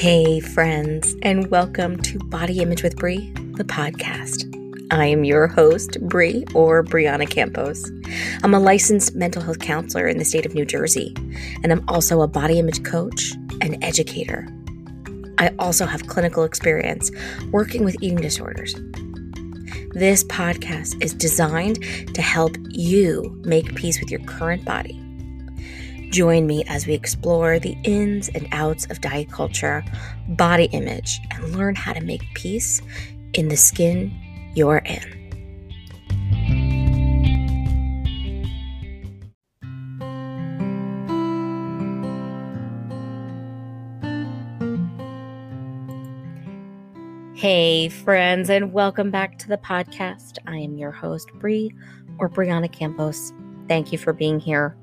Hey, friends, and welcome to Body Image with Brie, the podcast. I am your host, Brie, or Brianna Campos. I'm a licensed mental health counselor in the state of New Jersey, and I'm also a body image coach and educator. I also have clinical experience working with eating disorders. This podcast is designed to help you make peace with your current body Join me as we explore the ins and outs of diet culture, body image, and learn how to make peace in the skin you're in. Hey, friends, and welcome back to the podcast. I am your host, Brie, or Brianna Campos. Thank you for being here.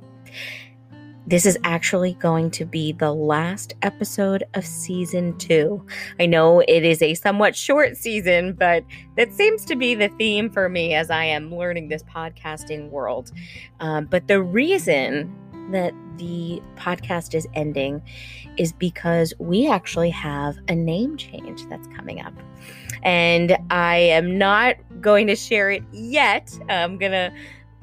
This is actually going to be the last episode of season two. I know it is a somewhat short season, but that seems to be the theme for me as I am learning this podcasting world. Um, but the reason that the podcast is ending is because we actually have a name change that's coming up. And I am not going to share it yet. I'm going to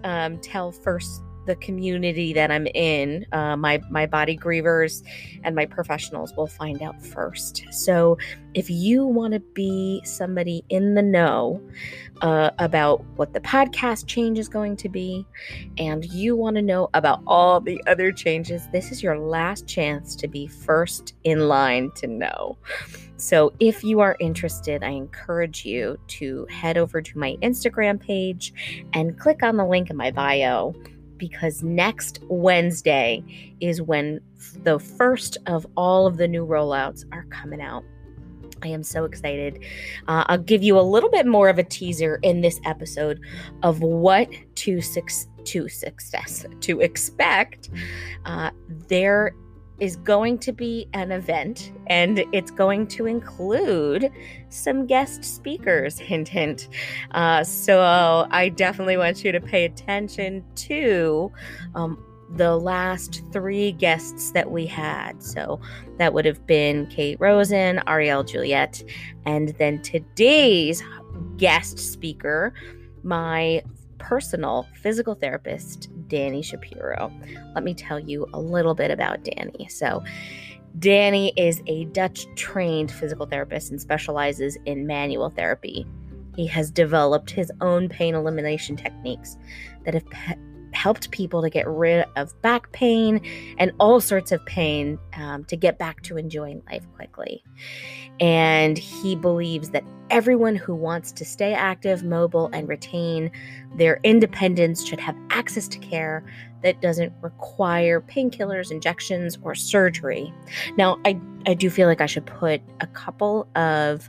um, tell first the community that I'm in, uh, my my body grievers and my professionals will find out first. So, if you want to be somebody in the know uh, about what the podcast change is going to be, and you want to know about all the other changes, this is your last chance to be first in line to know. So, if you are interested, I encourage you to head over to my Instagram page and click on the link in my bio because next Wednesday is when the first of all of the new rollouts are coming out. I am so excited. Uh, I'll give you a little bit more of a teaser in this episode of what to, su- to success to expect. Uh, there is going to be an event and it's going to include some guest speakers hint hint. Uh, so i definitely want you to pay attention to um, the last three guests that we had. So that would have been kate rosen ariel juliet and then today's guest speaker my personal physical therapist, Danny Shapiro. Let me tell you a little bit about Danny. So, Danny is a Dutch trained physical therapist and specializes in manual therapy. He has developed his own pain elimination techniques that have pe- helped people to get rid of back pain and all sorts of pain um, to get back to enjoying life quickly. And he believes that everyone who wants to stay active, mobile, and retain their independence should have access to care that doesn't require painkillers, injections, or surgery. Now, I, I do feel like I should put a couple of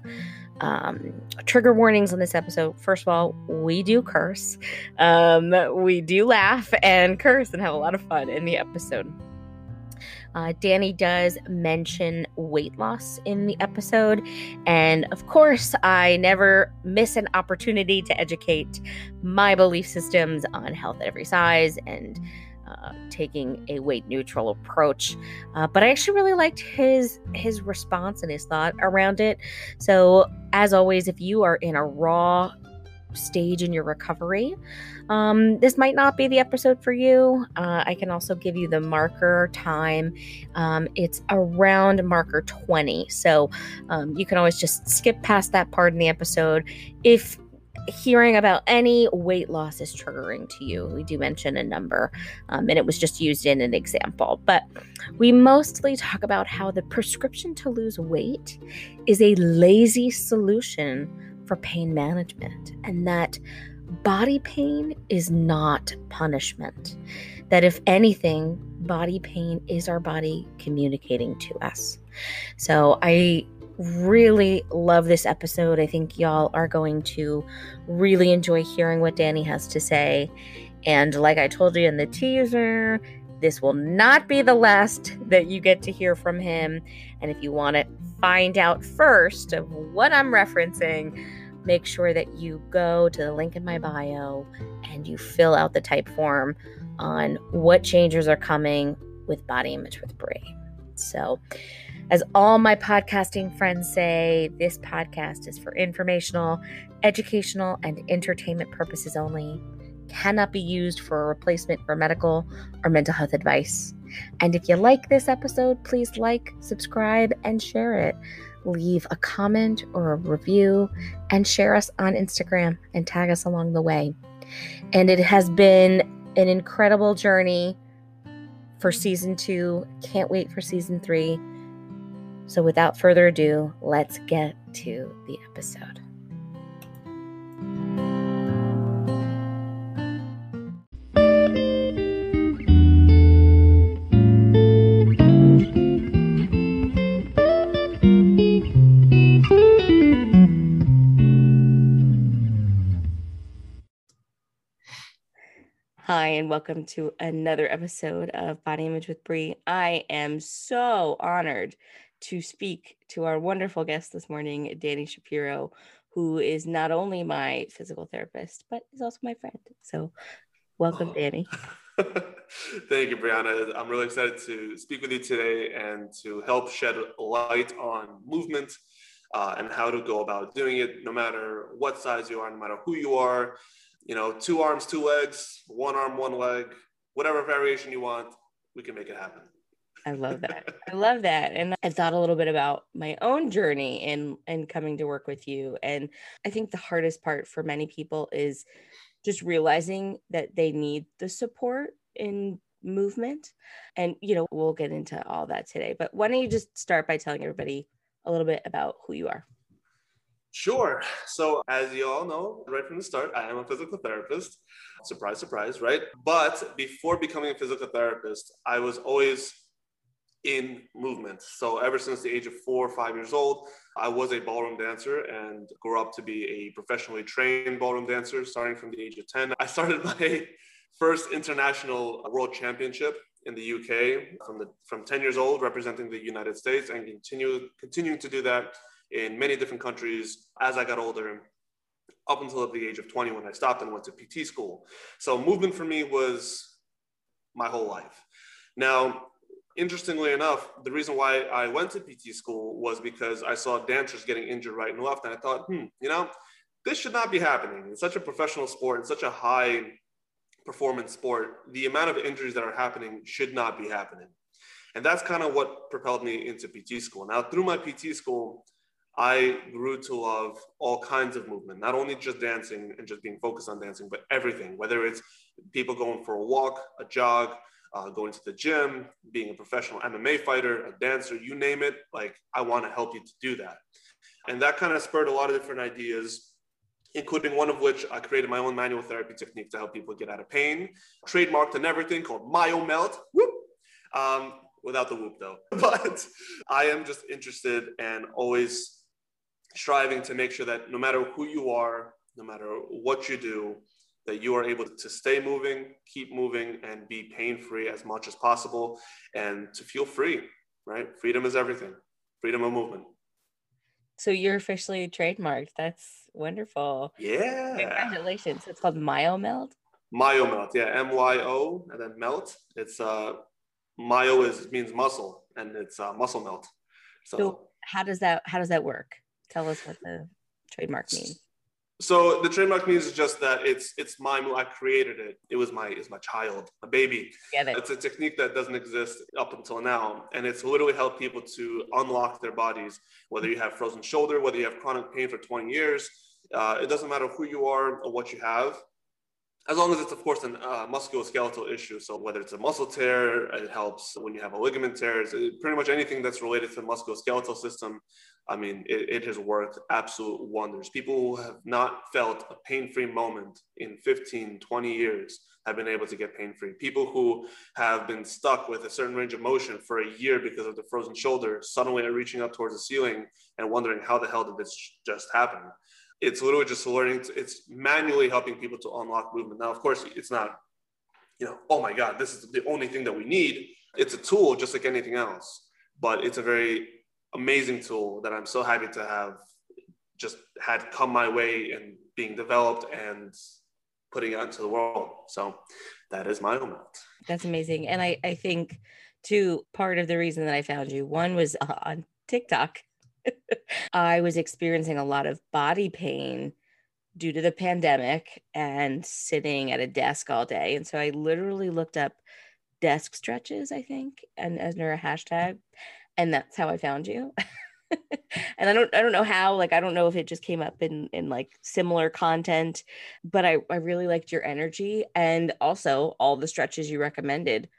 um, trigger warnings on this episode. First of all, we do curse, um, we do laugh and curse and have a lot of fun in the episode. Uh, Danny does mention weight loss in the episode. And of course, I never miss an opportunity to educate my belief systems on health at every size and uh, taking a weight neutral approach. Uh, but I actually really liked his his response and his thought around it. So as always, if you are in a raw stage in your recovery, um, this might not be the episode for you. Uh, I can also give you the marker time. Um, it's around marker 20. So um, you can always just skip past that part in the episode. If hearing about any weight loss is triggering to you, we do mention a number, um, and it was just used in an example. But we mostly talk about how the prescription to lose weight is a lazy solution for pain management, and that body pain is not punishment. That if anything, body pain is our body communicating to us. So I really love this episode. I think y'all are going to really enjoy hearing what Danny has to say. And like I told you in the teaser, this will not be the last that you get to hear from him. And if you want to find out first of what I'm referencing, make sure that you go to the link in my bio and you fill out the Typeform on what changes are coming with Body Image with Brie. So, As all my podcasting friends say, this podcast is for informational, educational, and entertainment purposes only. Cannot be used for a replacement for medical or mental health advice. And if you like this episode, please like, subscribe, and share it. Leave a comment or a review and share us on Instagram and tag us along the way. And it has been an incredible journey for season two. Can't wait for season three. So, without further ado, let's get to the episode. Hi, and welcome to another episode of Body Image with Brie. I am so honored to speak to our wonderful guest this morning, Danny Shapiro, who is not only my physical therapist, but is also my friend. So, welcome, Danny. Thank you, Brianna. I'm really excited to speak with you today and to help shed light on movement uh, and how to go about doing it, no matter what size you are, no matter who you are you know, two arms, two legs, one arm, one leg, whatever variation you want, we can make it happen. I love that. I love that. And I thought a little bit about my own journey in in coming to work with you. And I think the hardest part for many people is just realizing that they need the support in movement. And you know, we'll get into all that today. But why don't you just start by telling everybody a little bit about who you are? Sure. So, as you all know, right from the start, I am a physical therapist. Surprise, surprise, right? But before becoming a physical therapist, I was always in movement. So, ever since the age of four or five years old, I was a ballroom dancer and grew up to be a professionally trained ballroom dancer starting from the age of 10. I started my first international world championship in the UK from the from 10 years old representing the United States and continue continuing to do that in many different countries as I got older, up until the age of 20 when I stopped and went to PT school. So movement for me was my whole life. Now, interestingly enough, the reason why I went to PT school was because I saw dancers getting injured right and left. And I thought, hmm, you know, this should not be happening. In such a professional sport, in such a high performance sport, the amount of injuries that are happening should not be happening. And that's kind of what propelled me into PT school. Now, through my PT school, I grew to love all kinds of movement, not only just dancing and just being focused on dancing, but everything, whether it's people going for a walk, a jog, uh, going to the gym, being a professional MMA fighter, a dancer, you name it. Like, I want to help you to do that. And that kind of spurred a lot of different ideas, including one of which I created my own manual therapy technique to help people get out of pain, trademarked and everything called MyoMelt. Whoop. Um, without the whoop though. But I am just interested and always striving to make sure that no matter who you are, no matter what you do, that you are able to stay moving, keep moving, and be pain free as much as possible and to feel free, right? Freedom is everything, freedom of movement. So you're officially trademarked. That's wonderful. Yeah. Congratulations. It's called MyoMelt. MyoMelt, yeah, M Y O and then melt. It's uh, Myo is means muscle, and it's uh, muscle melt. So, so how does that how does that work? Tell us what the trademark means. So the trademark means just that it's it's my I created it. It was my is my child, a baby. Get it. It's a technique that doesn't exist up until now, and it's literally helped people to unlock their bodies. Whether you have frozen shoulder, whether you have chronic pain for 20 years, uh, it doesn't matter who you are or what you have as long as it's of course a uh, musculoskeletal issue so whether it's a muscle tear it helps when you have a ligament tear it's pretty much anything that's related to the musculoskeletal system i mean it, it has worked absolute wonders. People who have not felt a pain-free moment in 15 20 years have been able to get pain-free. People who have been stuck with a certain range of motion for a year because of the frozen shoulder suddenly are reaching up towards the ceiling and wondering how the hell did this just happen it's literally just learning to, it's manually helping people to unlock movement now of course it's not you know oh my god this is the only thing that we need it's a tool just like anything else but it's a very amazing tool that i'm so happy to have just had come my way and being developed and putting it into the world so that is MyoMelt that's amazing and i i think to part of the reason that I found you. One was uh, on TikTok. I was experiencing a lot of body pain due to the pandemic and sitting at a desk all day. And so I literally looked up desk stretches, I think, and as near a hashtag. And that's how I found you. and I don't I don't know how, like I don't know if it just came up in in like similar content, but I, I really liked your energy and also all the stretches you recommended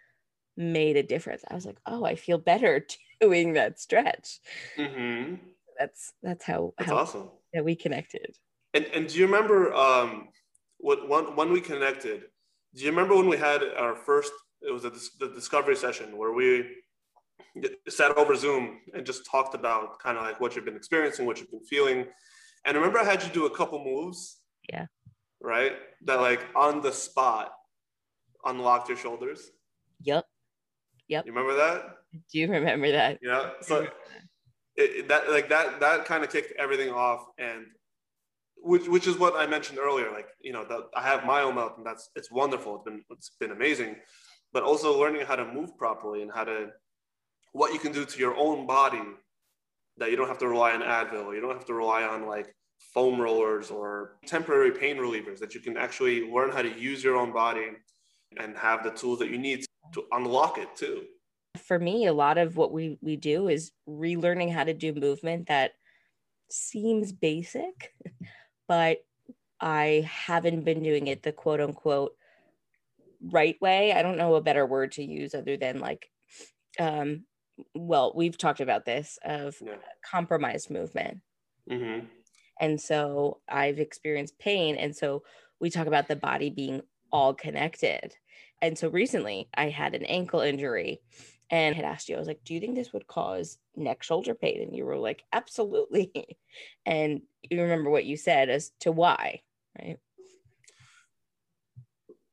made a difference. I was like, oh, I feel better doing that stretch. Mm-hmm. That's that's how that's how, awesome that we connected. And and do you remember um what when when we connected? Do you remember when we had our first? It was a, the discovery session where we sat over Zoom and just talked about kind of like what you've been experiencing, what you've been feeling. And remember, I had you do a couple moves. Yeah. Right. That like on the spot unlocked your shoulders. Yep. Yep. You remember that? Do you remember that? Yeah. So it, that like that that kind of kicked everything off, and which which is what I mentioned earlier. Like you know, the, I have my own mouth, and that's it's wonderful. It's been it's been amazing, but also learning how to move properly and how to what you can do to your own body that you don't have to rely on Advil, you don't have to rely on like foam rollers or temporary pain relievers, that you can actually learn how to use your own body and have the tools that you need to unlock it too. For me, a lot of what we, we do is relearning how to do movement that seems basic, but I haven't been doing it the quote unquote right way. I don't know a better word to use other than like um, well, we've talked about this of yeah. compromised movement. Mm-hmm. And so I've experienced pain. And so we talk about the body being all connected. And so recently I had an ankle injury and I had asked you, I was like, do you think this would cause neck shoulder pain? And you were like, absolutely. And you remember what you said as to why, right?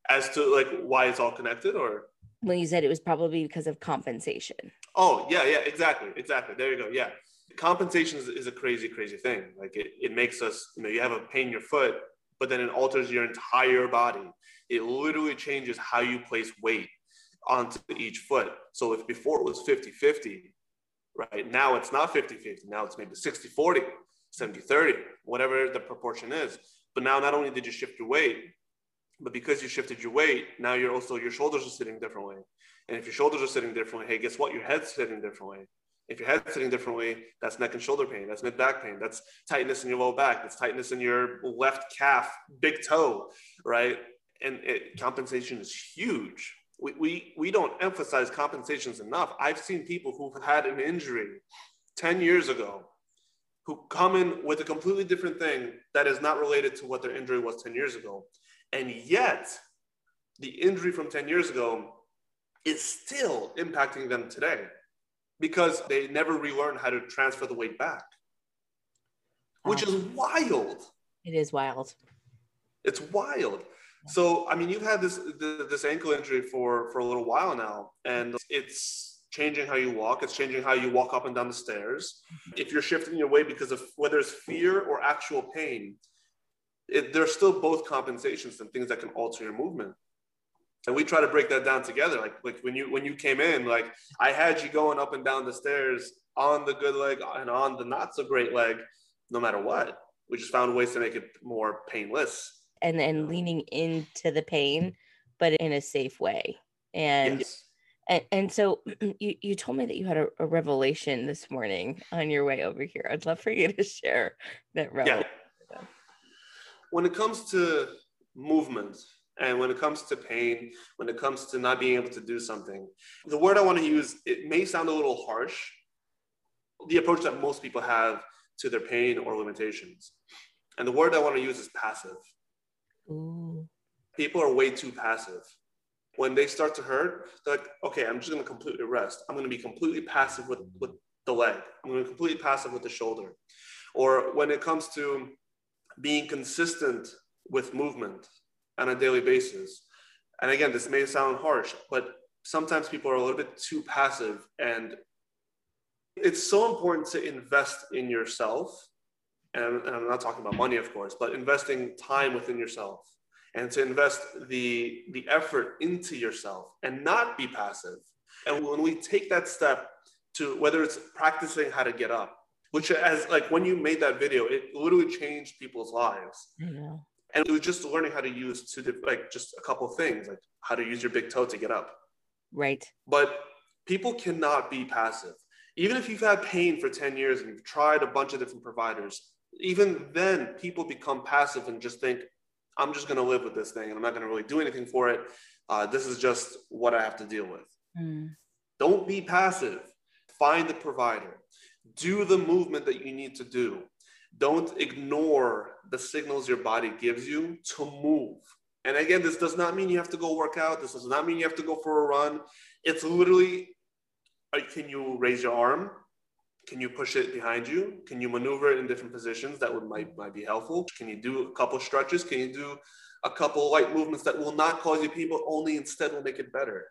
As to like why it's all connected or? When you said it was probably because of compensation. Oh, yeah, yeah, exactly. Exactly. There you go. Yeah. Compensation is, is a crazy, crazy thing. Like it, it makes us, you know, you have a pain in your foot, but then it alters your entire body. It literally changes how you place weight onto each foot. So if before it was 50 50, right now it's not 50 50. Now it's maybe 60 40, 70 30, whatever the proportion is. But now not only did you shift your weight, but because you shifted your weight, now you're also your shoulders are sitting differently. And if your shoulders are sitting differently, hey, guess what? Your head's sitting differently. If your head's sitting differently, that's neck and shoulder pain. That's mid back pain. That's tightness in your low back. That's tightness in your left calf, big toe, right? And it, compensation is huge. We, we, we don't emphasize compensations enough. I've seen people who've had an injury 10 years ago who come in with a completely different thing that is not related to what their injury was 10 years ago. And yet, the injury from 10 years ago is still impacting them today because they never relearn how to transfer the weight back, which is wild. It is wild. It's wild. So, I mean, you've had this this ankle injury for for a little while now, and it's changing how you walk. It's changing how you walk up and down the stairs. Mm-hmm. If you're shifting your weight because of whether it's fear or actual pain, it, there's still both compensations and things that can alter your movement and we try to break that down together like like when you when you came in like i had you going up and down the stairs on the good leg and on the not so great leg no matter what we just found ways to make it more painless and and leaning into the pain but in a safe way and yes. and, and so you, you told me that you had a, a, revelation this morning on your way over here i'd love for you to share that revelation yeah. when it comes to movement and when it comes to pain, when it comes to not being able to do something, the word I want to use, it may sound a little harsh, the approach that most people have to their pain or limitations. And the word I want to use is passive. Ooh. People are way too passive. When they start to hurt, they're like, okay, I'm just going to completely rest. I'm going to be completely passive with, with the leg. I'm going to be completely passive with the shoulder. Or when it comes to being consistent with movement, on a daily basis. And again, this may sound harsh, but sometimes people are a little bit too passive. And it's so important to invest in yourself. And, and I'm not talking about money, of course, but investing time within yourself and to invest the, the effort into yourself and not be passive. And when we take that step to whether it's practicing how to get up, which as like when you made that video, it literally changed people's lives. Know. And it was just learning how to use to like just a couple of things, like how to use your big toe to get up. Right. But people cannot be passive. Even if you've had pain for 10 years and you've tried a bunch of different providers, even then people become passive and just think, I'm just going to live with this thing and I'm not going to really do anything for it. Uh, this is just what I have to deal with. Mm. Don't be passive. Find the provider. Do the movement that you need to do. Don't ignore the signals your body gives you to move. And again, this does not mean you have to go work out. This does not mean you have to go for a run. It's literally uh, can you raise your arm? Can you push it behind you? Can you maneuver it in different positions that would might, might be helpful? Can you do a couple stretches? Can you do a couple light movements that will not cause you pain, but only instead will make it better?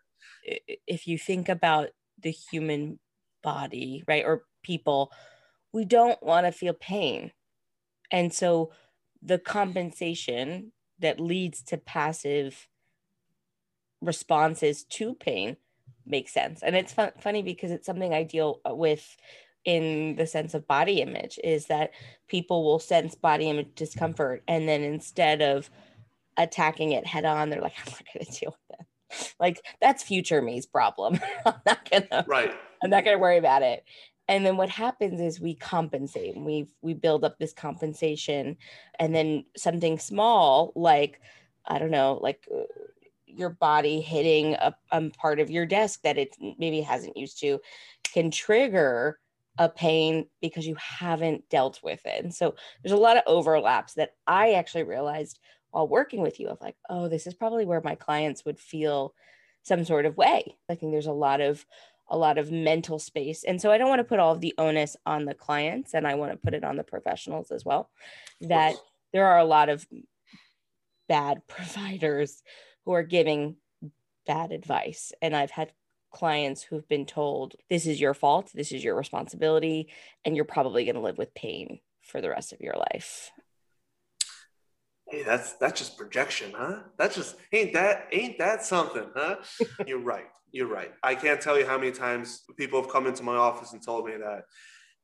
If you think about the human body, right, or people, we don't want to feel pain. And so the compensation that leads to passive responses to pain makes sense. And it's fun, funny because it's something I deal uh, with in the sense of body image is that people will sense body image discomfort and then instead of attacking it head on they're like i'm not going to deal with that like that's future me's problem. I'm not going to right. I'm not going to worry about it. And then what happens is we compensate. And we we build up this compensation and then something small like i don't know like uh, your body hitting a, a part of your desk that it maybe hasn't used to can trigger a pain because you haven't dealt with it. And so there's a lot of overlaps that I actually realized while working with you of like, oh, this is probably where my clients would feel some sort of way. I think there's a lot of a lot of mental space. And so I don't want to put all of the onus on the clients and I want to put it on the professionals as well. That there are a lot of bad providers who are giving bad advice. And I've had clients who've been told, this is your fault, this is your responsibility, and you're probably going to live with pain for the rest of your life. Hey, that's that's just projection, huh? That's just ain't that ain't that something, huh? you're right. You're right. I can't tell you how many times people have come into my office and told me that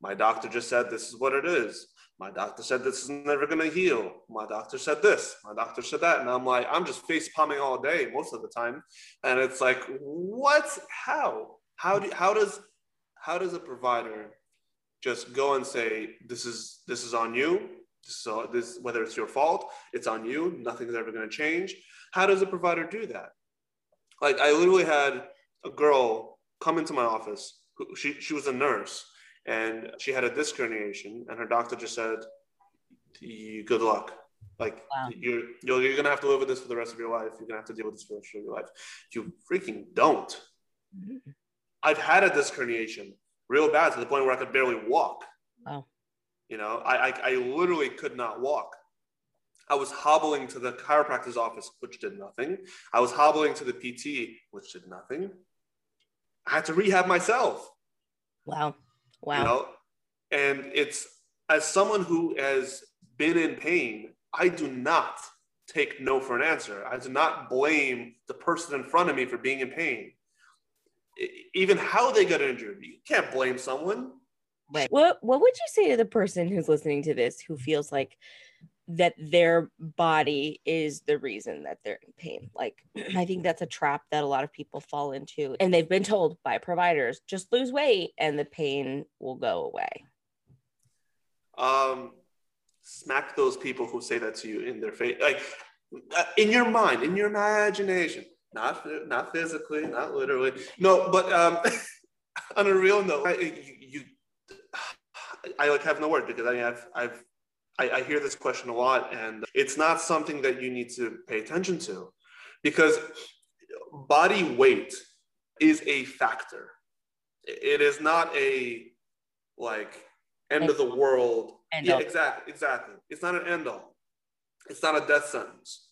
my doctor just said this is what it is my doctor said this is never going to heal. My doctor said this. My doctor said that. And I'm like, I'm just face palming all day most of the time. And it's like, what? How? How do how does how does a provider just go and say this is this is on you? So this whether it's your fault, it's on you. Nothing's ever going to change. How does a provider do that? Like I literally had a girl come into my office. Who, she she was a nurse and she had a disc herniation, and her doctor just said, "Good luck. Like wow. you're, you're you're gonna have to live with this for the rest of your life. You're gonna have to deal with this for the rest of your life. You freaking don't." Mm-hmm. I've had a disc herniation real bad to the point where I could barely walk. Wow. You know, I, I, I literally could not walk. I was hobbling to the chiropractor's office, which did nothing. I was hobbling to the PT, which did nothing. I had to rehab myself. Wow. Wow. You know, and it's as someone who has been in pain, I do not take no for an answer. I do not blame the person in front of me for being in pain. Even how they got injured, you can't blame someone. Right. What What would you say to the person who's listening to this who feels like that their body is the reason that they're in pain. Like, I think that's a trap that a lot of people fall into. And they've been told by providers just lose weight and the pain will go away. Um, smack those people who say that to you in their face, like uh, in your mind, in your imagination, not not physically, not literally. No, but um, on a real note, I, you, you I like have no word because I have I've I, I hear this question a lot, and it's not something that you need to pay attention to because body weight is a factor. It is not a like end of the world. End yeah, exactly, exactly. It's not an end all. It's not a death sentence.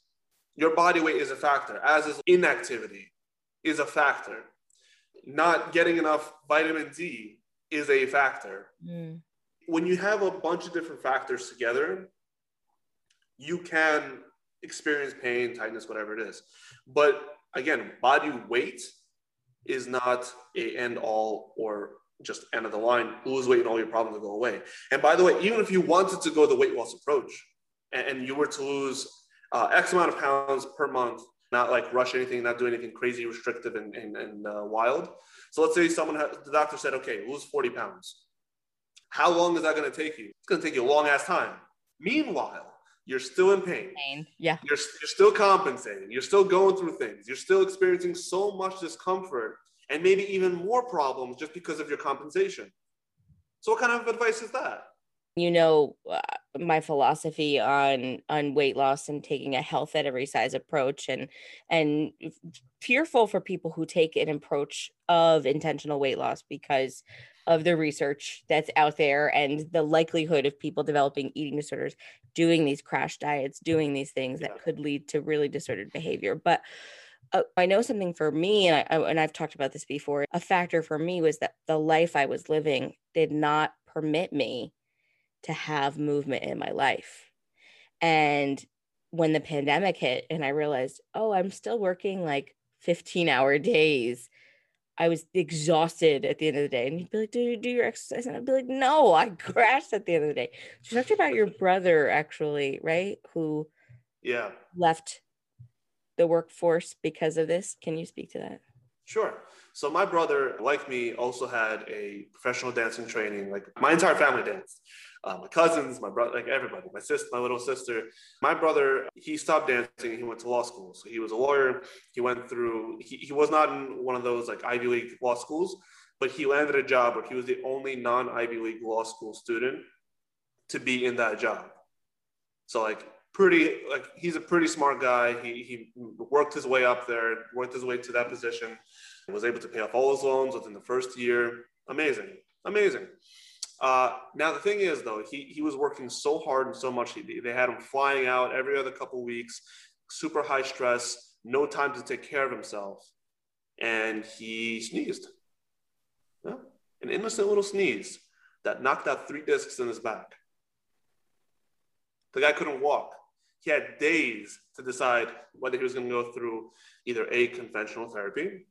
Your body weight is a factor, as is inactivity is a factor. Not getting enough vitamin D is a factor. Mm when you have a bunch of different factors together, you can experience pain, tightness, whatever it is. But again, body weight is not a end all or just end of the line, lose weight and all your problems will go away. And by the way, even if you wanted to go the weight loss approach and, you were to lose uh, X amount of pounds per month, not like rush anything, not do anything crazy restrictive and, and, and uh, wild. So let's say someone, had, the doctor said, okay, lose 40 pounds. How long is that going to take you? It's going to take you a long ass time. Meanwhile, you're still in pain. pain. Yeah. You're, you're still compensating. You're still going through things. You're still experiencing so much discomfort and maybe even more problems just because of your compensation. So, what kind of advice is that? You know, uh, my philosophy on on weight loss and taking a health at every size approach and and fearful for people who take an approach of intentional weight loss because of the research that's out there and the likelihood of people developing eating disorders doing these crash diets doing these things that could lead to really disordered behavior but uh, I know something for me, and I, and I've talked about this before. A factor for me was that the life I was living did not permit me to have movement in my life. And when the pandemic hit, and I realized, oh, I'm still working like 15 hour days. I was exhausted at the end of the day. And you'd be like, do you do your exercise? And I'd be like, no, I crashed at the end of the day. You talked about your brother actually, right? Who yeah left the workforce because of this. Can you speak to that? Sure. So my brother, like me, also had a professional dancing training. Like my entire family danced. Uh, my cousins, my brother, like everybody, my sister, my little sister. My brother, he stopped dancing. He went to law school. So he was a lawyer. He went through. He, he was not in one of those like Ivy League law schools, but he landed a job where he was the only non Ivy League law school student to be in that job. So like pretty like he's a pretty smart guy. He he worked his way up there, worked his way to that position, was able to pay off all his loans within the first year. Amazing, amazing. Uh, now the thing is though, he he was working so hard and so much. He, they had him flying out every other couple weeks, super high stress, no time to take care of himself, and he sneezed. Yeah? An innocent little sneeze that knocked out three discs in his back. The guy couldn't walk he had days to decide whether he was going to go through either A, conventional therapy,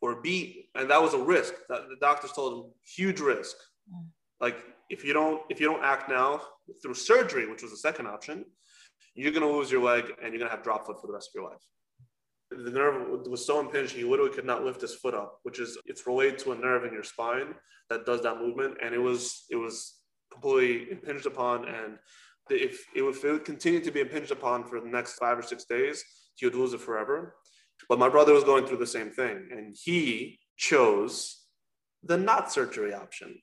or B, and that was a risk. That the doctors told him, huge risk. Like if you don't if you don't act now through surgery, which was the second option, you're to lose your leg and you're to have drop foot for the rest of your life. The nerve was so impinged, he literally could not lift his foot up, which is it's related to a nerve in your spine that does that movement, and it was it was completely impinged upon and if it would continue to be impinged upon for the next five or six days, he would lose it forever. But my brother was going through the same thing, and he chose the not surgery option.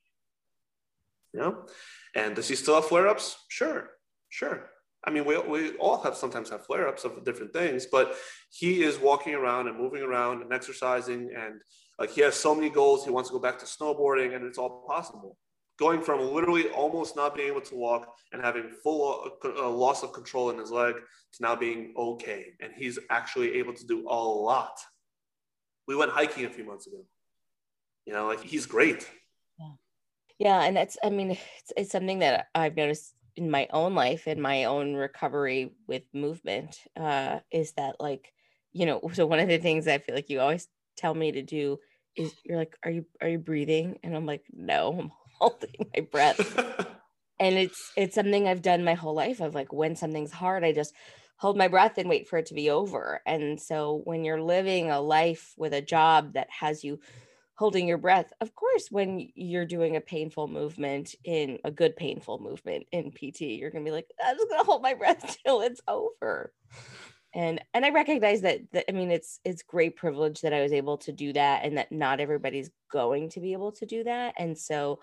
You know, and does he still have flare ups? Sure, sure. I mean, we, we all have sometimes have flare ups of different things, but he is walking around and moving around and exercising, and like he has so many goals. He wants to go back to snowboarding, and it's all possible going from literally almost not being able to walk and having full uh, loss of control in his leg to now being okay. And he's actually able to do a lot. We went hiking a few months ago. You know, like he's great. Yeah. And that's, I mean, it's, it's something that I've noticed in my own life and my own recovery with movement uh, is that, like, you know, so one of the things I feel like you always tell me to do is you're like, are you, are you breathing? And I'm like, no, I'm holding my breath. and it's it's something I've done my whole life of like when something's hard, I just hold my breath and wait for it to be over. And so when you're living a life with a job that has you holding your breath, of course, when you're doing a painful movement in a good painful movement in PT, you're gonna be like, I'm just gonna hold my breath till it's over. And and I recognize that, that I mean it's it's great privilege that I was able to do that and that not everybody's going to be able to do that. And so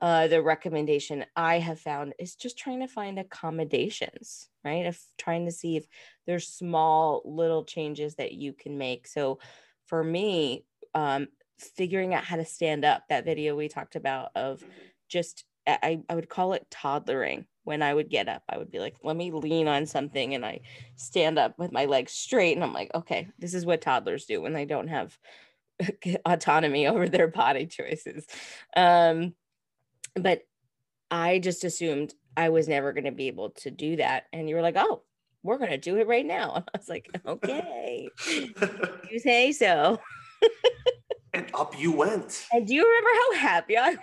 uh, the recommendation I have found is just trying to find accommodations, right? Of trying to see if there's small little changes that you can make. So for me, um, figuring out how to stand up, that video we talked about of just, I, I would call it toddlering. When I would get up, I would be like, let me lean on something and I stand up with my legs straight. And I'm like, okay, this is what toddlers do when they don't have autonomy over their body choices. Um, but I just assumed I was never going to be able to do that. And you were like, oh, we're going to do it right now. And I was like, okay, you say so. And up you went. And do you remember how happy I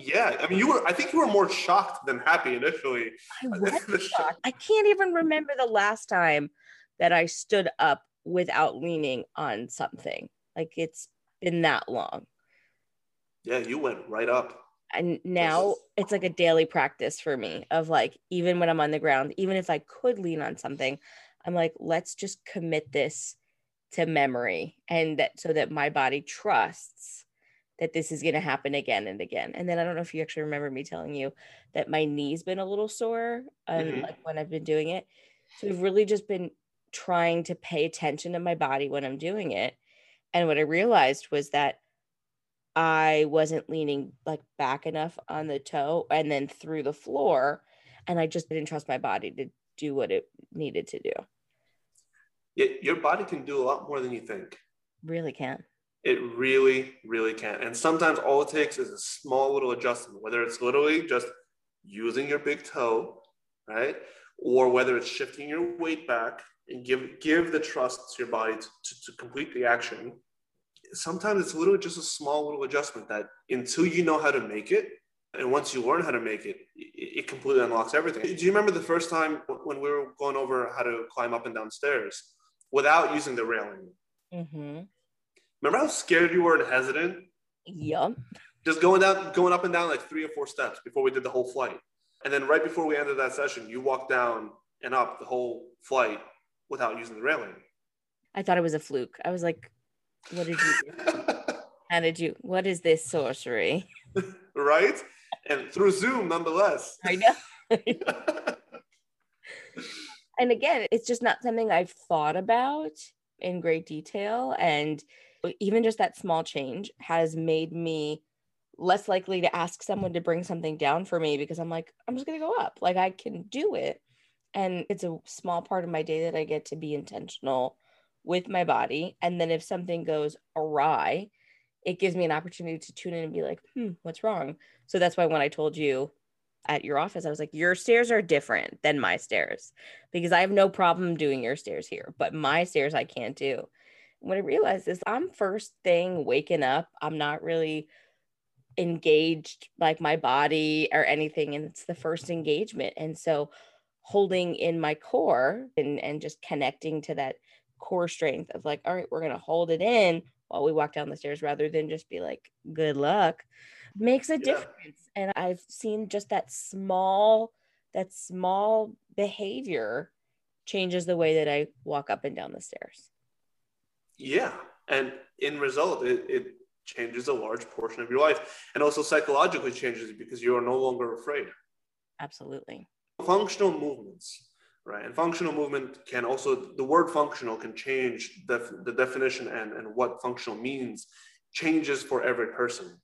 yeah, I mean, you were. I think you were more shocked than happy initially. I was shocked. I can't even remember the last time that I stood up without leaning on something. Like it's been that long. Yeah, you went right up. And now it's like a daily practice for me of like, even when I'm on the ground, even if I could lean on something, I'm like, let's just commit this to memory and that so that my body trusts that this is going to happen again and again. And then I don't know if you actually remember me telling you that my knee's been a little sore and mm-hmm. like when I've been doing it. So I've really just been trying to pay attention to my body when I'm doing it. And what I realized was that I wasn't leaning like back enough on the toe and then through the floor. And I just didn't trust my body to do what it needed to do. Yeah, your body can do a lot more than you think. Really can. It really, really can. And sometimes all it takes is a small little adjustment, whether it's literally just using your big toe, right? Or whether it's shifting your weight back and give give the trust to your body to, to, to complete the action. Sometimes it's literally just a small little adjustment that until you know how to make it, and once you learn how to make it, it completely unlocks everything. Do you remember the first time when we were going over how to climb up and down stairs without using the railing? Mm-hmm. Remember how scared you were and hesitant? Yep. Just going down, going up and down like three or four steps before we did the whole flight. And then right before we ended that session, you walked down and up the whole flight without using the railing. I thought it was a fluke. I was like, what did you do? How did you, what is this sorcery? right? And through Zoom, nonetheless. I know. and again, it's just not something I've thought about in great detail. And even just that small change has made me less likely to ask someone to bring something down for me because I'm like, I'm just going to go up. Like I can do it. And it's a small part of my day that I get to be intentional with my body. And then if something goes awry, it gives me an opportunity to tune in and be like, hmm, what's wrong? So that's why when I told you at your office, I was like, your stairs are different than my stairs because I have no problem doing your stairs here, but my stairs I can't do what I realized is I'm first thing waking up. I'm not really engaged like my body or anything. And it's the first engagement. And so holding in my core and, and just connecting to that core strength of like, all right, we're going to hold it in while we walk down the stairs rather than just be like, good luck makes a yeah. difference. And I've seen just that small, that small behavior changes the way that I walk up and down the stairs. Yeah. And in result, it, it changes a large portion of your life and also psychologically changes because you are no longer afraid. Absolutely. Functional movements, right? And functional movement can also, the word functional can change the, the definition and, and what functional means changes for every person.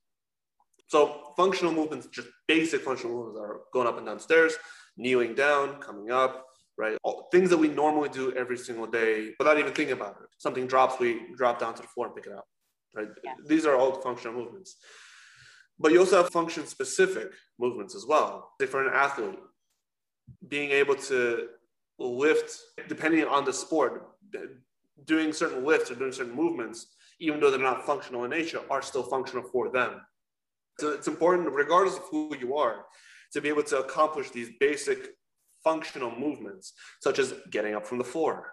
So functional movements, just basic functional movements are going up and down stairs, kneeling down, coming up, right? All, things that we normally do every single day without even thinking about it. Something drops, we drop down to the floor and pick it up, right? Yeah. These are all functional movements. But you also have function specific movements as well. Say for an athlete, being able to lift, depending on the sport, doing certain lifts or doing certain movements, even though they're not functional in nature, are still functional for them. So it's important, regardless of who you are, to be able to accomplish these basic functional movements, such as getting up from the floor.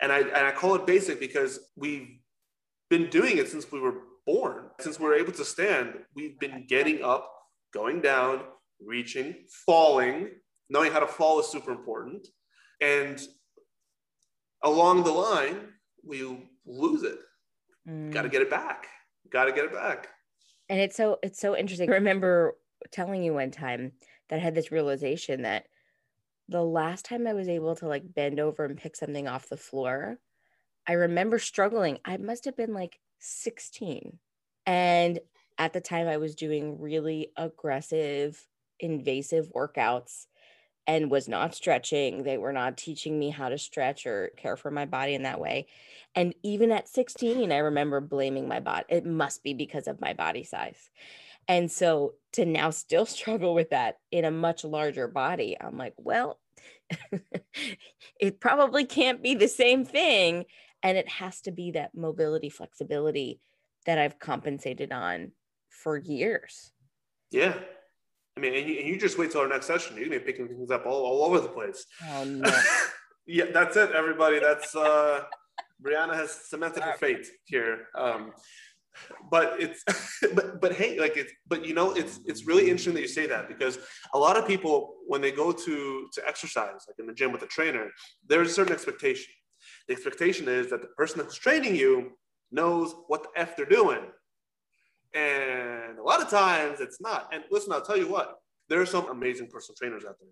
And I, and I call it basic because we've been doing it since we were born. Since we are able to stand, we've been getting up, going down, reaching, falling. Knowing how to fall is super important. And along the line, we lose it. Mm. Got to get it back. Got to get it back. And it's so it's so interesting. I remember telling you one time that I had this realization that the last time I was able to like bend over and pick something off the floor, I remember struggling. I must have been like 16. And at the time, I was doing really aggressive, invasive workouts and was not stretching. They were not teaching me how to stretch or care for my body in that way. And even at 16, I remember blaming my body. It must be because of my body size. And so to now still struggle with that in a much larger body, I'm like, well, it probably can't be the same thing. And it has to be that mobility, flexibility that I've compensated on for years. Yeah. I mean, and you, and you just wait till our next session. You're gonna be picking things up all, all over the place. Oh no. yeah, that's it, everybody. That's uh Brianna has cemented her fate here. Um but it's but but hey like it's but you know it's it's really interesting that you say that because a lot of people when they go to to exercise like in the gym with a trainer there's a certain expectation the expectation is that the person that's training you knows what the f they're doing and a lot of times it's not and listen i'll tell you what there are some amazing personal trainers out there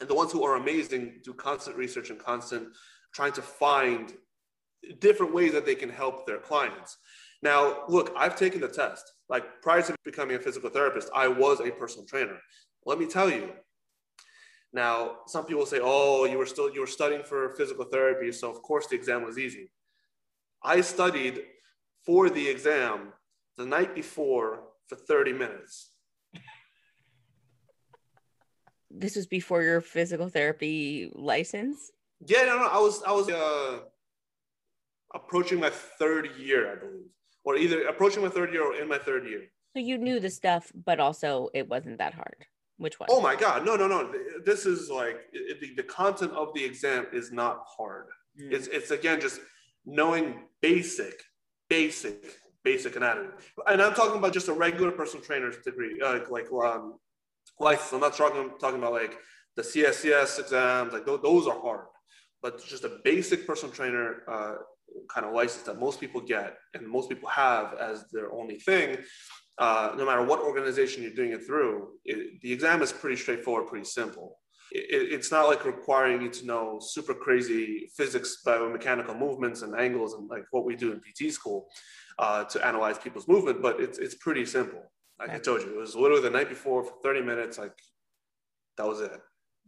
and the ones who are amazing do constant research and constant trying to find different ways that they can help their clients now, look, I've taken the test. Like prior to becoming a physical therapist, I was a personal trainer. Let me tell you. Now, some people say, "Oh, you were still you were studying for physical therapy, so of course the exam was easy." I studied for the exam the night before for 30 minutes. This was before your physical therapy license? Yeah, no, no. I was I was uh approaching my third year, I believe or either approaching my third year or in my third year. So you knew the stuff, but also it wasn't that hard. Which one? Oh my God. No, no, no. This is like the, the content of the exam is not hard. Mm. It's, it's again just knowing basic, basic, basic anatomy. And I'm talking about just a regular personal trainer's degree, uh, like um, license. I'm not talking, talking about like the CSCS exams, like those, those are hard. But just a basic personal trainer uh, kind of license that most people get and most people have as their only thing, uh, no matter what organization you're doing it through, it, the exam is pretty straightforward, pretty simple. It, it's not like requiring you to know super crazy physics, biomechanical movements and angles, and like what we do in PT school uh, to analyze people's movement, but it's, it's pretty simple. Like I told you, it was literally the night before for 30 minutes. Like that was it.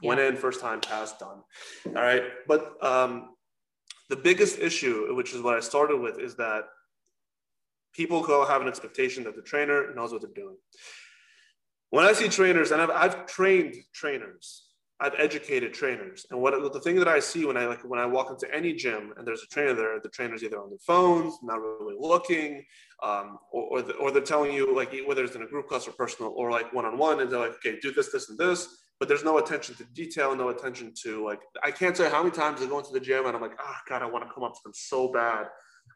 Yeah. Went in, first time, passed, done. All right. But um, the biggest issue, which is what I started with, is that people go have an expectation that the trainer knows what they're doing. When I see trainers, and I've, I've trained trainers, I've educated trainers, and what the thing that I see when I like when I walk into any gym and there's a trainer there, the trainer's either on their phones, not really looking, um, or or, the, or they're telling you like whether it's in a group class or personal or like one on one, and they're like, okay, do this, this, and this but there's no attention to detail, no attention to like I can't tell you how many times I go into the gym and I'm like, oh god, I want to come up to them so bad.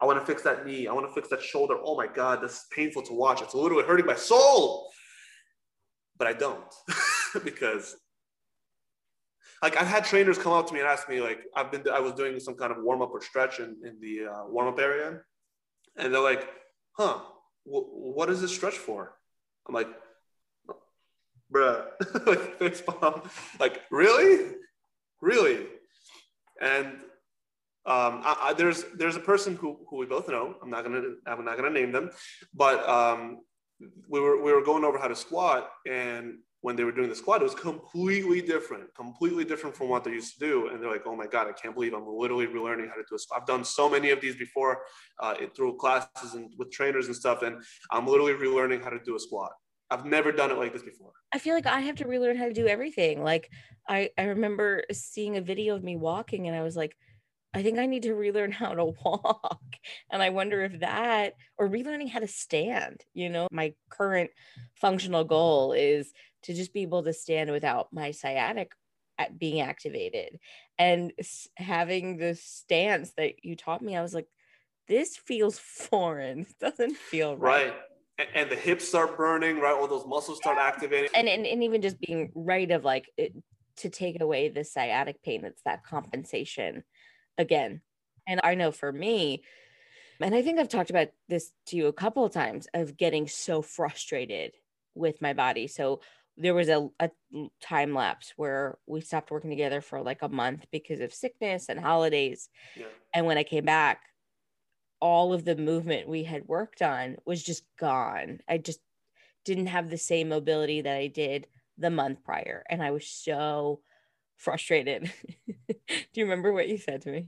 I want to fix that knee. I want to fix that shoulder. Oh my god, this is painful to watch. It's literally hurting my soul. But I don't because like I've had trainers come up to me and ask me like I've been I was doing some kind of warm up or stretch in, in the uh, warm up area, and they're like, "Huh, what is this stretch for?" I'm like, bruh, like face like really, really, and um, I, I, there's there's a person who, who we both know. I'm not gonna I'm not gonna name them, but um, we were we were going over how to squat, and when they were doing the squat, it was completely different, completely different from what they used to do. And they're like, "Oh my god, I can't believe I'm literally relearning how to do a squat." I've done so many of these before, uh, through classes and with trainers and stuff, and I'm literally relearning how to do a squat. I've never done it like this before. I feel like I have to relearn how to do everything. Like I, I remember seeing a video of me walking and I was like, I think I need to relearn how to walk. And I wonder if that or relearning how to stand, you know, my current functional goal is to just be able to stand without my sciatic uh, being activated and having the stance that you taught me. I was like, this feels foreign. It doesn't feel right. Right and the hips start burning, right? All those muscles start activating. And, and, and even just being right of like it, to take away the sciatic pain, it's that compensation again. And I know for me, and I think I've talked about this to you a couple of times of getting so frustrated with my body. So there was a, a time lapse where we stopped working together for like a month because of sickness and holidays. Yeah. And when I came back, all of the movement we had worked on was just gone. I just didn't have the same mobility that I did the month prior. And I was so frustrated. Do you remember what you said to me?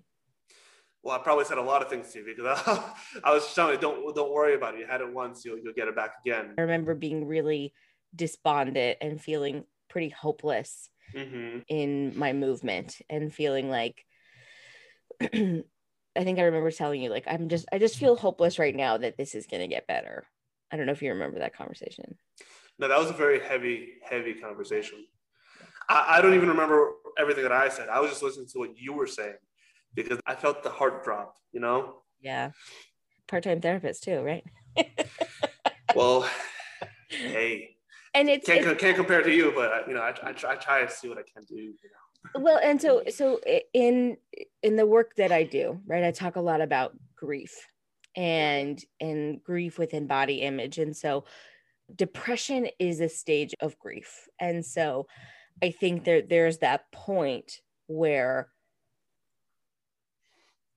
Well, I probably said a lot of things to you because I, I was telling you, don't don't worry about it. You had it once, you'll you'll get it back again. I remember being really despondent and feeling pretty hopeless mm-hmm. in my movement and feeling like I think I remember telling you, like, I'm just, I just feel hopeless right now that this is going to get better. I don't know if you remember that conversation. No, that was a very heavy, heavy conversation. I, I don't even remember everything that I said. I was just listening to what you were saying because I felt the heart drop, you know? Yeah. Part time therapist, too, right? well, hey. And it's can't, it's, can't compare to you, but you know, I, I, try, I try to see what I can do. You know? Well, and so so in in the work that I do, right, I talk a lot about grief and and grief within body image, and so depression is a stage of grief, and so I think there there's that point where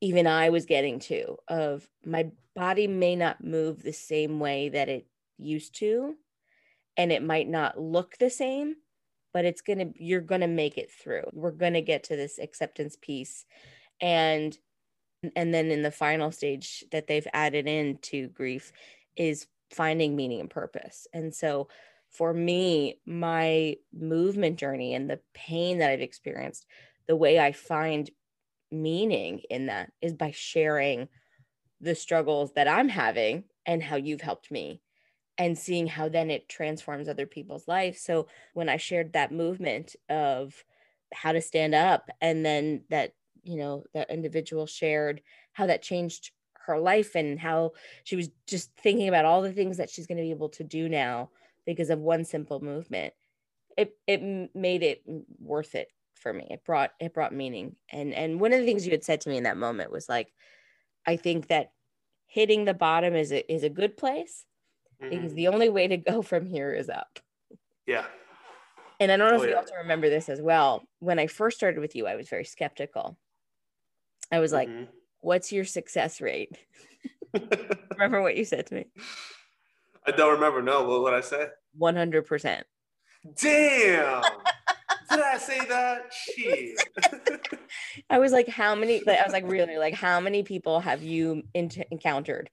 even I was getting to of my body may not move the same way that it used to and it might not look the same but it's going to you're going to make it through. We're going to get to this acceptance piece. And and then in the final stage that they've added into grief is finding meaning and purpose. And so for me my movement journey and the pain that i've experienced the way i find meaning in that is by sharing the struggles that I'm having and how you've helped me and seeing how then it transforms other people's lives. So when I shared that movement of how to stand up and then that, you know, that individual shared how that changed her life and how she was just thinking about all the things that she's going to be able to do now because of one simple movement. It it made it worth it for me. It brought it brought meaning. And and one of the things you had said to me in that moment was like I think that hitting the bottom is a, is a good place mm-hmm. because the only way to go from here is up. Yeah. And I don't know oh, if you yeah. also remember this as well. When I first started with you, I was very skeptical. I was like, mm-hmm. what's your success rate? remember what you said to me? I don't remember. No, what would I say? 100%. Damn. Did I say that? Shit. I was like, how many? I was like, really? Like, how many people have you in- encountered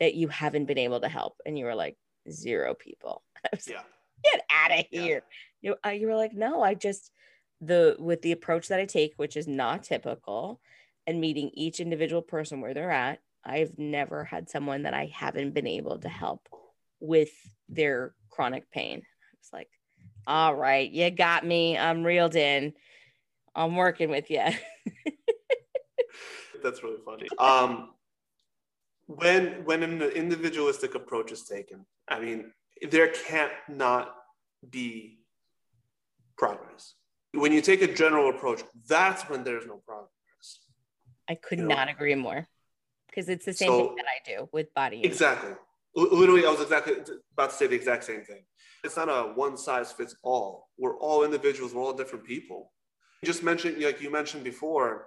that you haven't been able to help? And you were like, zero people. Yeah. Like, Get out of here. Yeah. You, uh, you were like, no, I just the with the approach that I take, which is not typical, and meeting each individual person where they're at. I've never had someone that I haven't been able to help with their chronic pain. I was like, all right, you got me. I'm reeled in. I'm working with you. That's really funny. Um, when when an individualistic approach is taken, I mean, there can't not be progress. When you take a general approach, that's when there's no progress. I could you not know? agree more because it's the same so, thing that I do with body. Exactly. Literally, I was exactly about to say the exact same thing it's not a one size fits all. We're all individuals. We're all different people. You just mentioned, like you mentioned before,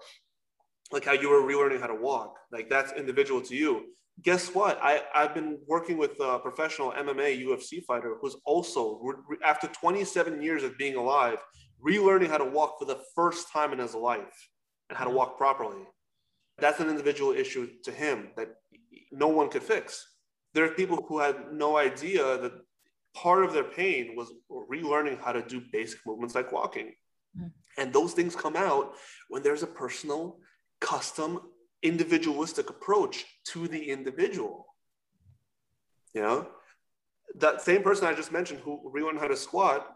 like how you were relearning how to walk. Like that's individual to you. Guess what? I, I've been working with a professional MMA UFC fighter who's also, after 27 years of being alive, relearning how to walk for the first time in his life and how to walk properly. That's an individual issue to him that no one could fix. There are people who had no idea that part of their pain was relearning how to do basic movements like walking. Mm. And those things come out when there's a personal, custom, individualistic approach to the individual. You know, that same person I just mentioned who relearned how to squat,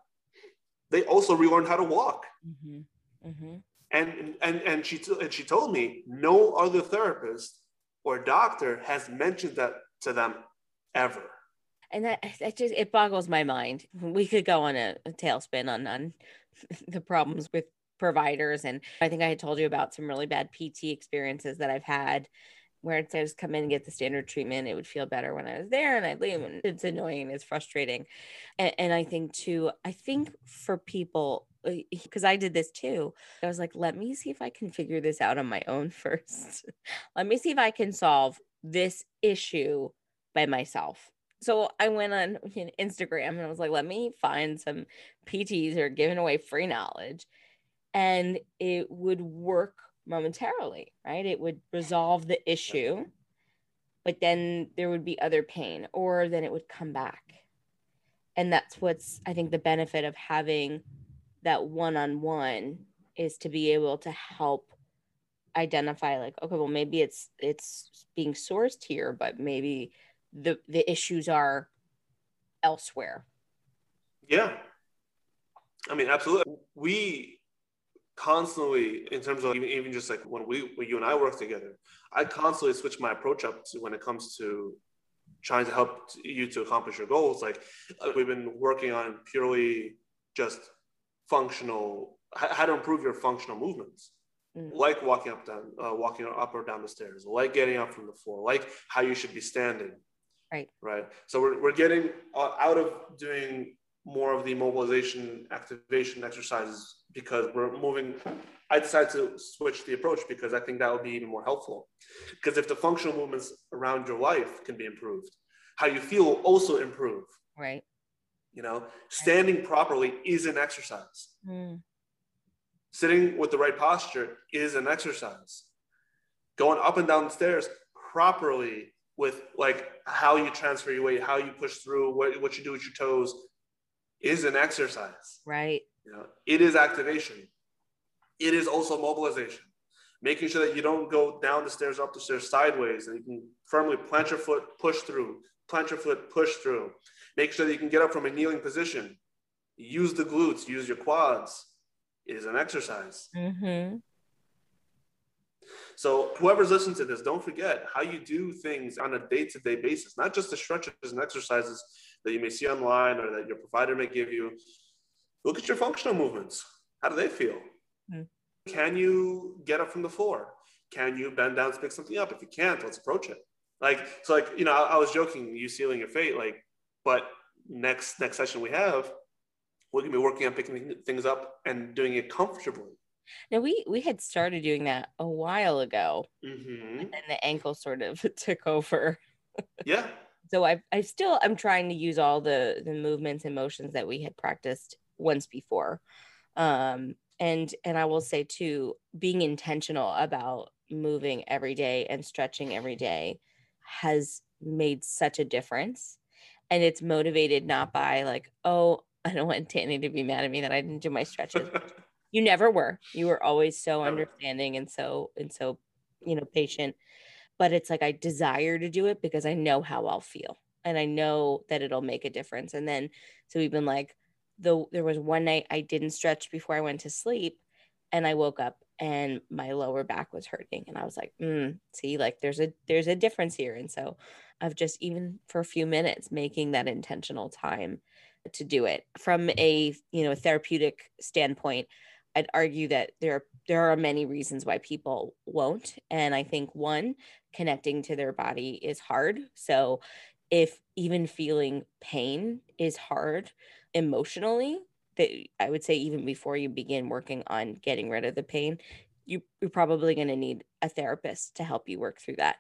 they also relearned how to walk. Mm-hmm. Mm-hmm. And, and, and, she, and she told me no other therapist or doctor has mentioned that to them ever and that, that just it boggles my mind we could go on a, a tailspin on on the problems with providers and i think i had told you about some really bad pt experiences that i've had where it says come in and get the standard treatment it would feel better when i was there and i'd leave and it's annoying it's frustrating and, and i think too i think for people because uh, I did this too. I was like, let me see if I can figure this out on my own first. let me see if I can solve this issue by myself so I went on Instagram and I was like, let me find some PTs who are giving away free knowledge. And it would work momentarily, right? It would resolve the issue, but then there would be other pain, or then it would come back. And that's what's, I think, the benefit of having that one on one is to be able to help identify like okay well maybe it's it's being sourced here but maybe the the issues are elsewhere yeah i mean absolutely we constantly in terms of even, even just like when we when you and i work together i constantly switch my approach up to when it comes to trying to help you to accomplish your goals. Like uh, we've been working on purely just functional how to improve your functional movements. Mm. like walking up down uh, walking up or down the stairs like getting up from the floor like how you should be standing. Right. Right? So we're, we're getting uh, out of doing more of the mobilization activation exercises because we're moving i decided to switch the approach because i think that would be even more helpful. Because if the functional movements around your life can be improved how you feel will also improve. Right. You know standing properly is an exercise. Mm. sitting with the right posture is an exercise. Going up and down the stairs properly with like how you transfer your weight how you push through what, what you do with your toes is an exercise. Right you know, it is activation. It is also mobilization. Making sure that you don't go down the stairs, up the stairs sideways, and you can firmly plant your foot, push through, plant your foot, push through. Make sure that you can get up from a kneeling position. Use the glutes, use your quads. It is an exercise. Mm-hmm. So whoever's listening to this, don't forget how you do things on a day-to-day basis, not just the stretches and exercises that you may see online or that your provider may give you, Look at your functional movements. How do they feel? Mm. Can you get up from the floor? Can you bend down to pick something up? If you can't, let's approach it. Like, so like, you know, I, I was joking, you sealing your fate, like, but next, next session we have, we're gonna be working on picking things up and doing it comfortably. Now we we had started doing that a while ago, mm-hmm. and then the ankle sort of took over. Yeah. so I I still I'm trying to use all the the movements and motions that we had practiced once before. Um and and i will say too being intentional about moving every day and stretching every day has made such a difference. And it's motivated not by like oh i don't want danny to be mad at me that i didn't do my stretches. You never were. You were always so understanding and so and so you know patient. But it's like i desire to do it because i know how i'll feel and i know that it'll make a difference. And then so we've been like the there was one night I didn't stretch before I went to sleep and I woke up and my lower back was hurting and I was like, mm, see, like there's a there's a difference here. And so of just even for a few minutes making that intentional time to do it from a you know therapeutic standpoint i'd argue that there there are many reasons why people won't and i think one connecting to their body is hard so if even feeling pain is hard emotionally that I would say even before you begin working on getting rid of the pain, you, you're probably going to need a therapist to help you work through that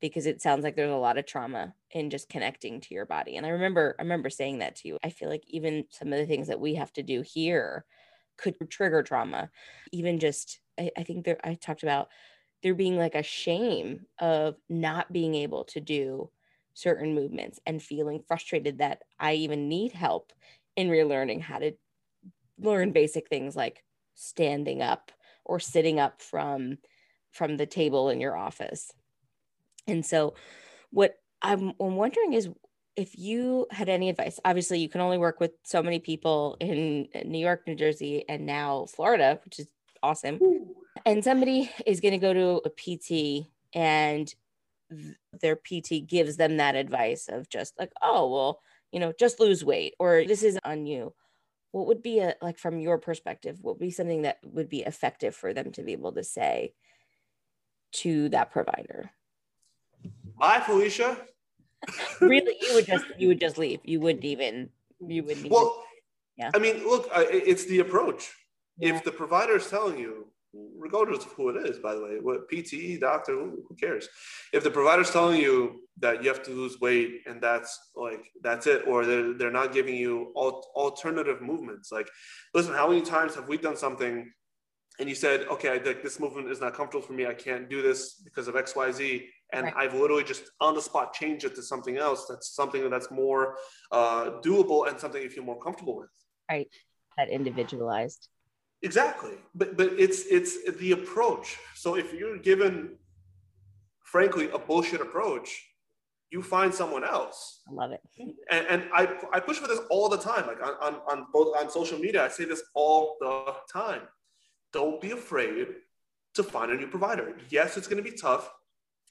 because it sounds like there's a lot of trauma in just connecting to your body. And I remember I remember saying that to you. I feel like even some of the things that we have to do here could trigger trauma. Even just I, I think there I talked about there being like a shame of not being able to do certain movements and feeling frustrated that I even need help in relearning how to learn basic things like standing up or sitting up from from the table in your office. And so what I'm, I'm wondering is if you had any advice obviously you can only work with so many people in new york new jersey and now florida which is awesome and somebody is going to go to a pt and th- their pt gives them that advice of just like oh well you know, just lose weight or this is on you. What would be a like from your perspective, what would be something that would be effective for them to be able to say to that provider? Bye, Felicia. really, you would just you would just leave. You wouldn't even you wouldn't. Well, yeah. I mean, look, it's the approach. Yeah. If the provider is telling you regardless of who it is, by the way, what PTE, doctor, who, who cares? If the provider's telling you that you have to lose weight and that's like that's it, or they're they're not giving you al- alternative movements, like listen, how many times have we done something and you said, okay, I, like, this movement is not comfortable for me, I can't do this because of X, Y, Z, and right. I've literally just on the spot changed it to something else that's something that's more uh, doable and something you feel more comfortable with. Right, that individualized Exactly. But but it's it's the approach. So if you're given frankly a bullshit approach, you find someone else. I love it. And, and I, I push for this all the time, like on, on, on both on social media. I say this all the time. Don't be afraid to find a new provider. Yes, it's going to be tough.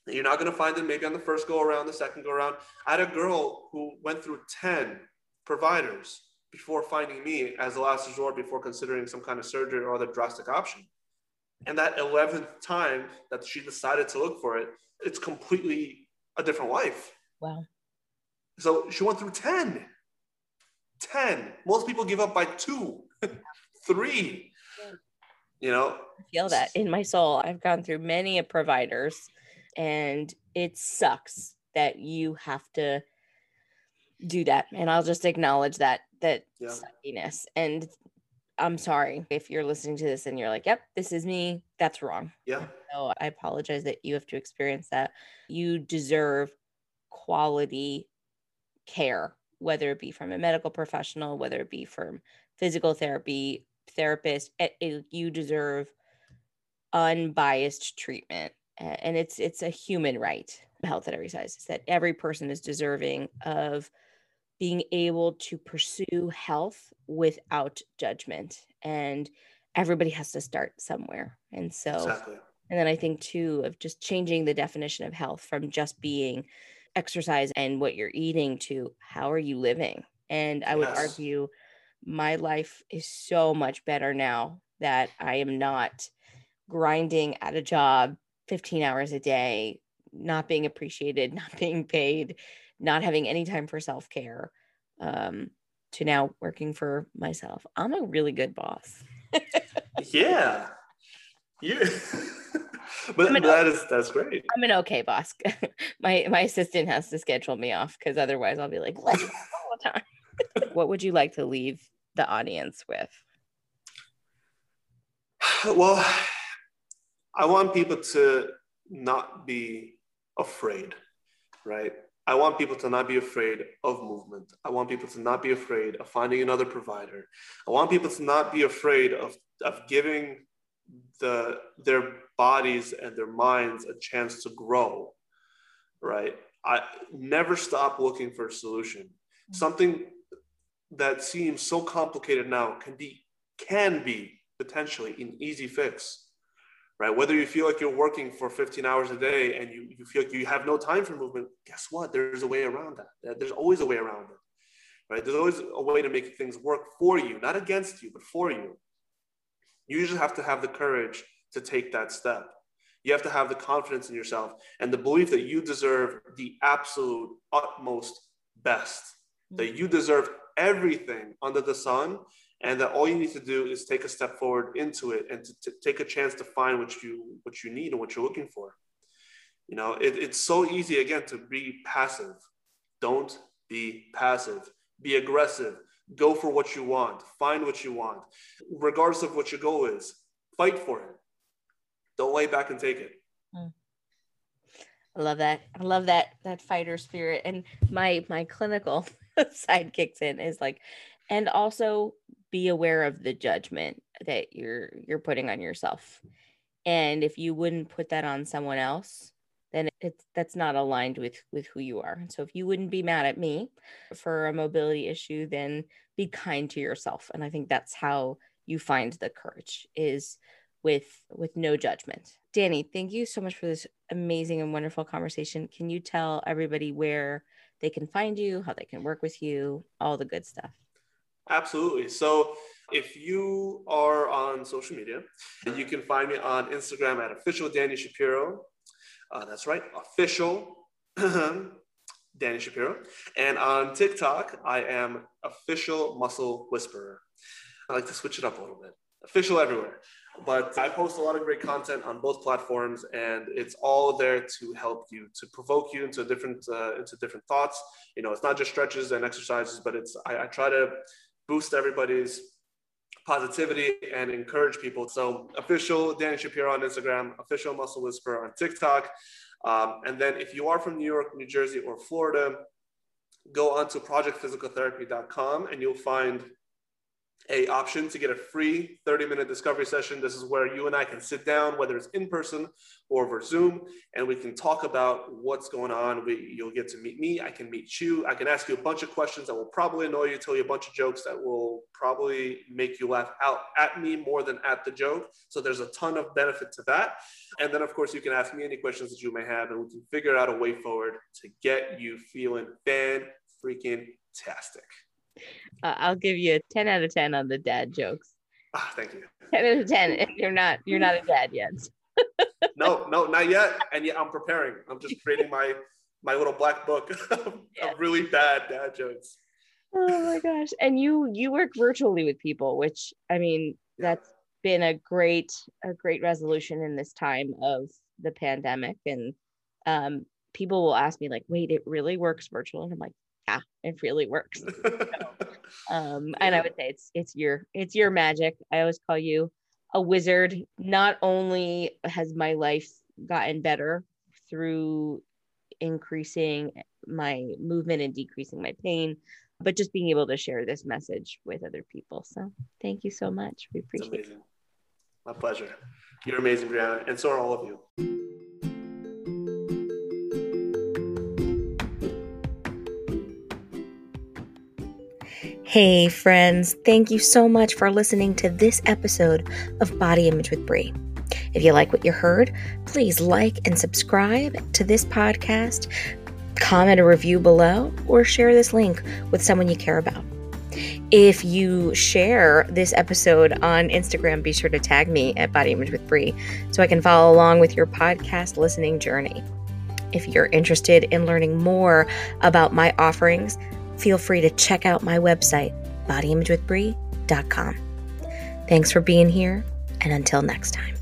You're not going to find them maybe on the first go around, the second go around. I had a girl who went through 10 providers before finding me as the last resort before considering some kind of surgery or other drastic option. And that 11th time that she decided to look for it, it's completely a different life. Wow. So she went through 10. 10. Most people give up by two, three. You know, I feel that in my soul. I've gone through many providers and it sucks that you have to do that. And I'll just acknowledge that that yeah. suckiness. And I'm sorry if you're listening to this and you're like, yep, this is me. That's wrong. Yeah. So I apologize that you have to experience that. You deserve quality care, whether it be from a medical professional, whether it be from physical therapy, therapist. Eh, eh, you deserve unbiased treatment. And it's it's a human right, health at every size, is that every person is deserving of being able to pursue health without judgment and everybody has to start somewhere. And so exactly. and then i think too of just changing the definition of health from just being exercise and what you're eating to how are you living? And i would argue my life is so much better now that i am not grinding at a job 15 hours a day not being appreciated not being paid not having any time for self care um, to now working for myself. I'm a really good boss. yeah. Yeah. but that okay, is that's great. I'm an okay boss. my my assistant has to schedule me off because otherwise I'll be like, all the time. what would you like to leave the audience with? Well, I want people to not be afraid, right? I want people to not be afraid of movement. I want people to not be afraid of finding another provider. I want people to not be afraid of, of giving the, their bodies and their minds a chance to grow, right? I never stop looking for a solution. Something that seems so complicated now can be, can be potentially an easy fix right? Whether you feel like you're working for 15 hours a day and you, you feel like you have no time for movement, guess what? There's a way around that. There's always a way around it, right? There's always a way to make things work for you, not against you, but for you. You just have to have the courage to take that step. You have to have the confidence in yourself and the belief that you deserve the absolute utmost best, that mm-hmm. you deserve everything under the sun and that all you need to do is take a step forward into it and to, to take a chance to find what you what you need and what you're looking for. You know it, it's so easy again to be passive. Don't be passive. Be aggressive. Go for what you want. Find what you want. Regardless of what your goal is fight for it. Don't lay back and take it. Mm. I love that. I love that that fighter spirit. And my my clinical side kicks in is like, and also be aware of the judgment that you're you're putting on yourself. And if you wouldn't put that on someone else then it's that's not aligned with with who you are. So if you wouldn't be mad at me for a mobility issue then be kind to yourself. And i think that's how you find the courage is with with no judgment. Danny thank you so much for this amazing and wonderful conversation. Can you tell everybody where they can find you how they can work with you all the good stuff Absolutely. So if you are on social media, you can find me on Instagram at official Danny Shapiro. Uh, that's right, official Danny Shapiro. And on TikTok, I am official muscle whisperer. I like to switch it up a little bit. Official everywhere. But I post a lot of great content on both platforms, and it's all there to help you, to provoke you into different uh, into different thoughts. You know, it's not just stretches and exercises, but it's I, I try to boost everybody's positivity and encourage people. So official Danny Shapiro on Instagram, official Muscle Whisperer on TikTok. Um, and then if you are from New York, New Jersey, or Florida, go on to projectphysicaltherapy.com and you'll find a option to get a free 30 minute discovery session. This is where you and I can sit down, whether it's in person or over Zoom, and we can talk about what's going on. We, you'll get to meet me. I can meet you. I can ask you a bunch of questions that will probably annoy you, tell you a bunch of jokes that will probably make you laugh out at me more than at the joke. So there's a ton of benefit to that. And then, of course, you can ask me any questions that you may have, and we can figure out a way forward to get you feeling fan freaking tastic. Uh, I'll give you a 10 out of 10 on the dad jokes. Ah, thank you. 10 out of 10 if you're not you're not a dad yet. no, no, not yet. And yet I'm preparing. I'm just creating my my little black book of, yeah. of really bad dad jokes. Oh my gosh. And you you work virtually with people, which I mean, that's been a great a great resolution in this time of the pandemic and um people will ask me like wait it really works virtual and i'm like yeah, it really works. so, um, and I would say it's it's your it's your magic. I always call you a wizard. Not only has my life gotten better through increasing my movement and decreasing my pain, but just being able to share this message with other people. So thank you so much. We appreciate it. My pleasure. You're amazing, Brianna, and so are all of you. Hey, friends, thank you so much for listening to this episode of Body Image with Brie. If you like what you heard, please like and subscribe to this podcast, comment a review below, or share this link with someone you care about. If you share this episode on Instagram, be sure to tag me at Body Image with Brie so I can follow along with your podcast listening journey. If you're interested in learning more about my offerings, feel free to check out my website, bodyimagewithbrie.com. Thanks for being here, and until next time.